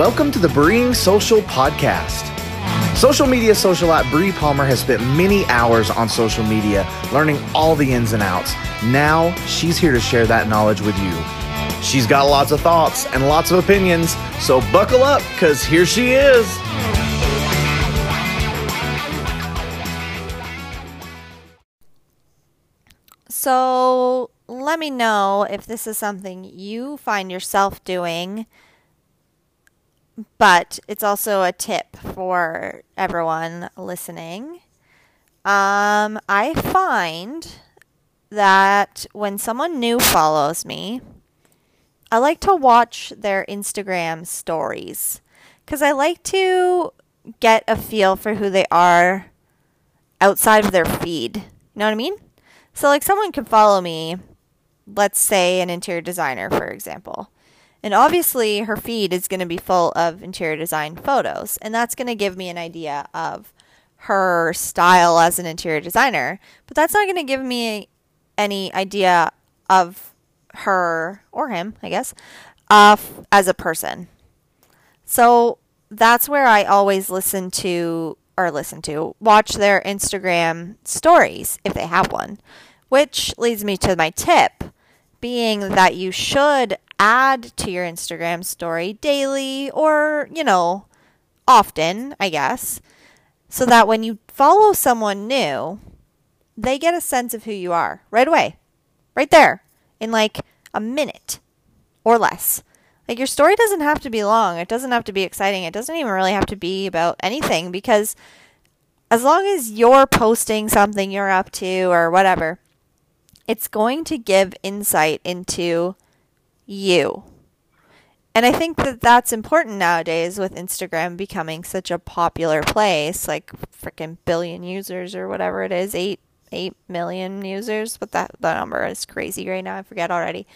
Welcome to the Breeing Social Podcast. Social media socialite Bree Palmer has spent many hours on social media learning all the ins and outs. Now she's here to share that knowledge with you. She's got lots of thoughts and lots of opinions, so buckle up because here she is. So let me know if this is something you find yourself doing, but it's also a tip for everyone listening. Um, I find that when someone new follows me, I like to watch their Instagram stories because I like to get a feel for who they are outside of their feed. You know what I mean? So, like, someone could follow me, let's say an interior designer, for example. And obviously, her feed is going to be full of interior design photos. And that's going to give me an idea of her style as an interior designer. But that's not going to give me any idea of her or him, I guess, uh, as a person. So that's where I always listen to or listen to, watch their Instagram stories if they have one. Which leads me to my tip being that you should add to your Instagram story daily or, you know, often, I guess, so that when you follow someone new, they get a sense of who you are right away, right there, in like a minute or less. Like your story doesn't have to be long. It doesn't have to be exciting. It doesn't even really have to be about anything because as long as you're posting something you're up to or whatever, it's going to give insight into you. And I think that that's important nowadays with Instagram becoming such a popular place, like freaking billion users or whatever it is, 8 8 million users, but that the number is crazy right now. I forget already.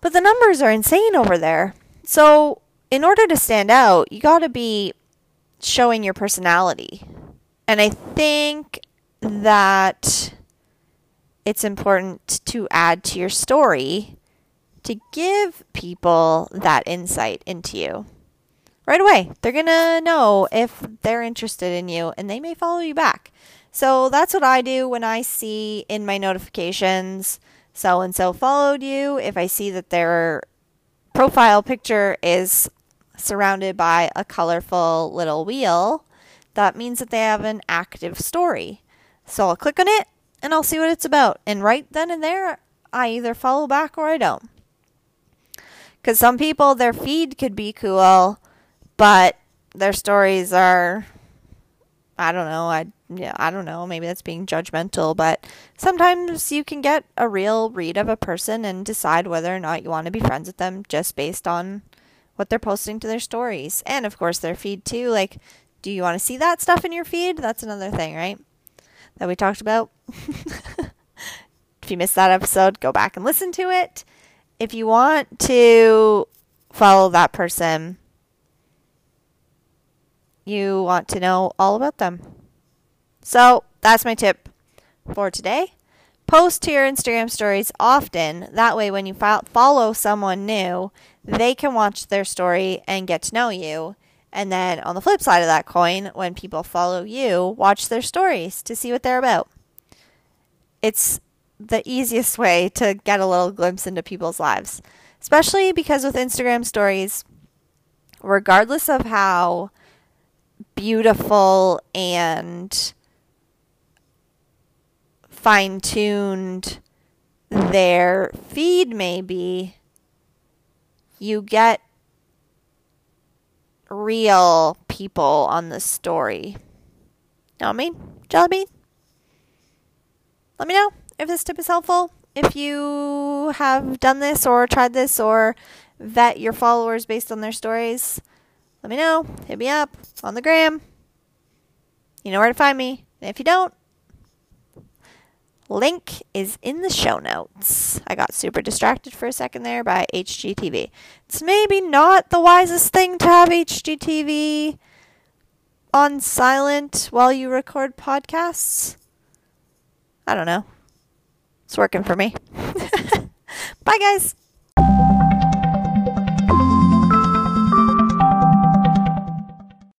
But the numbers are insane over there. So, in order to stand out, you got to be showing your personality. And I think that it's important to add to your story to give people that insight into you. Right away, they're going to know if they're interested in you and they may follow you back. So that's what I do when I see in my notifications so and so followed you. If I see that their profile picture is surrounded by a colorful little wheel, that means that they have an active story. So I'll click on it and I'll see what it's about. And right then and there, I either follow back or I don't. Because some people, their feed could be cool, but their stories are, I don't know, I yeah, I don't know, maybe that's being judgmental, but sometimes you can get a real read of a person and decide whether or not you want to be friends with them just based on what they're posting to their stories. And of course, their feed too. Like, do you want to see that stuff in your feed? That's another thing, right? That we talked about. if you missed that episode, go back and listen to it. If you want to follow that person, you want to know all about them. So that's my tip for today. Post to your Instagram stories often. That way, when you follow someone new, they can watch their story and get to know you and then on the flip side of that coin, when people follow you, watch their stories to see what they're about. It's the easiest way to get a little glimpse into people's lives, especially because with Instagram stories, regardless of how beautiful and fine tuned their feed may be, you get real people on the story. Know what I mean? Jelly bean? Let me know if this tip is helpful. If you have done this or tried this or vet your followers based on their stories, let me know. Hit me up on the gram. You know where to find me. And if you don't, Link is in the show notes. I got super distracted for a second there by HGTV. It's maybe not the wisest thing to have HGTV on silent while you record podcasts. I don't know. It's working for me. Bye, guys.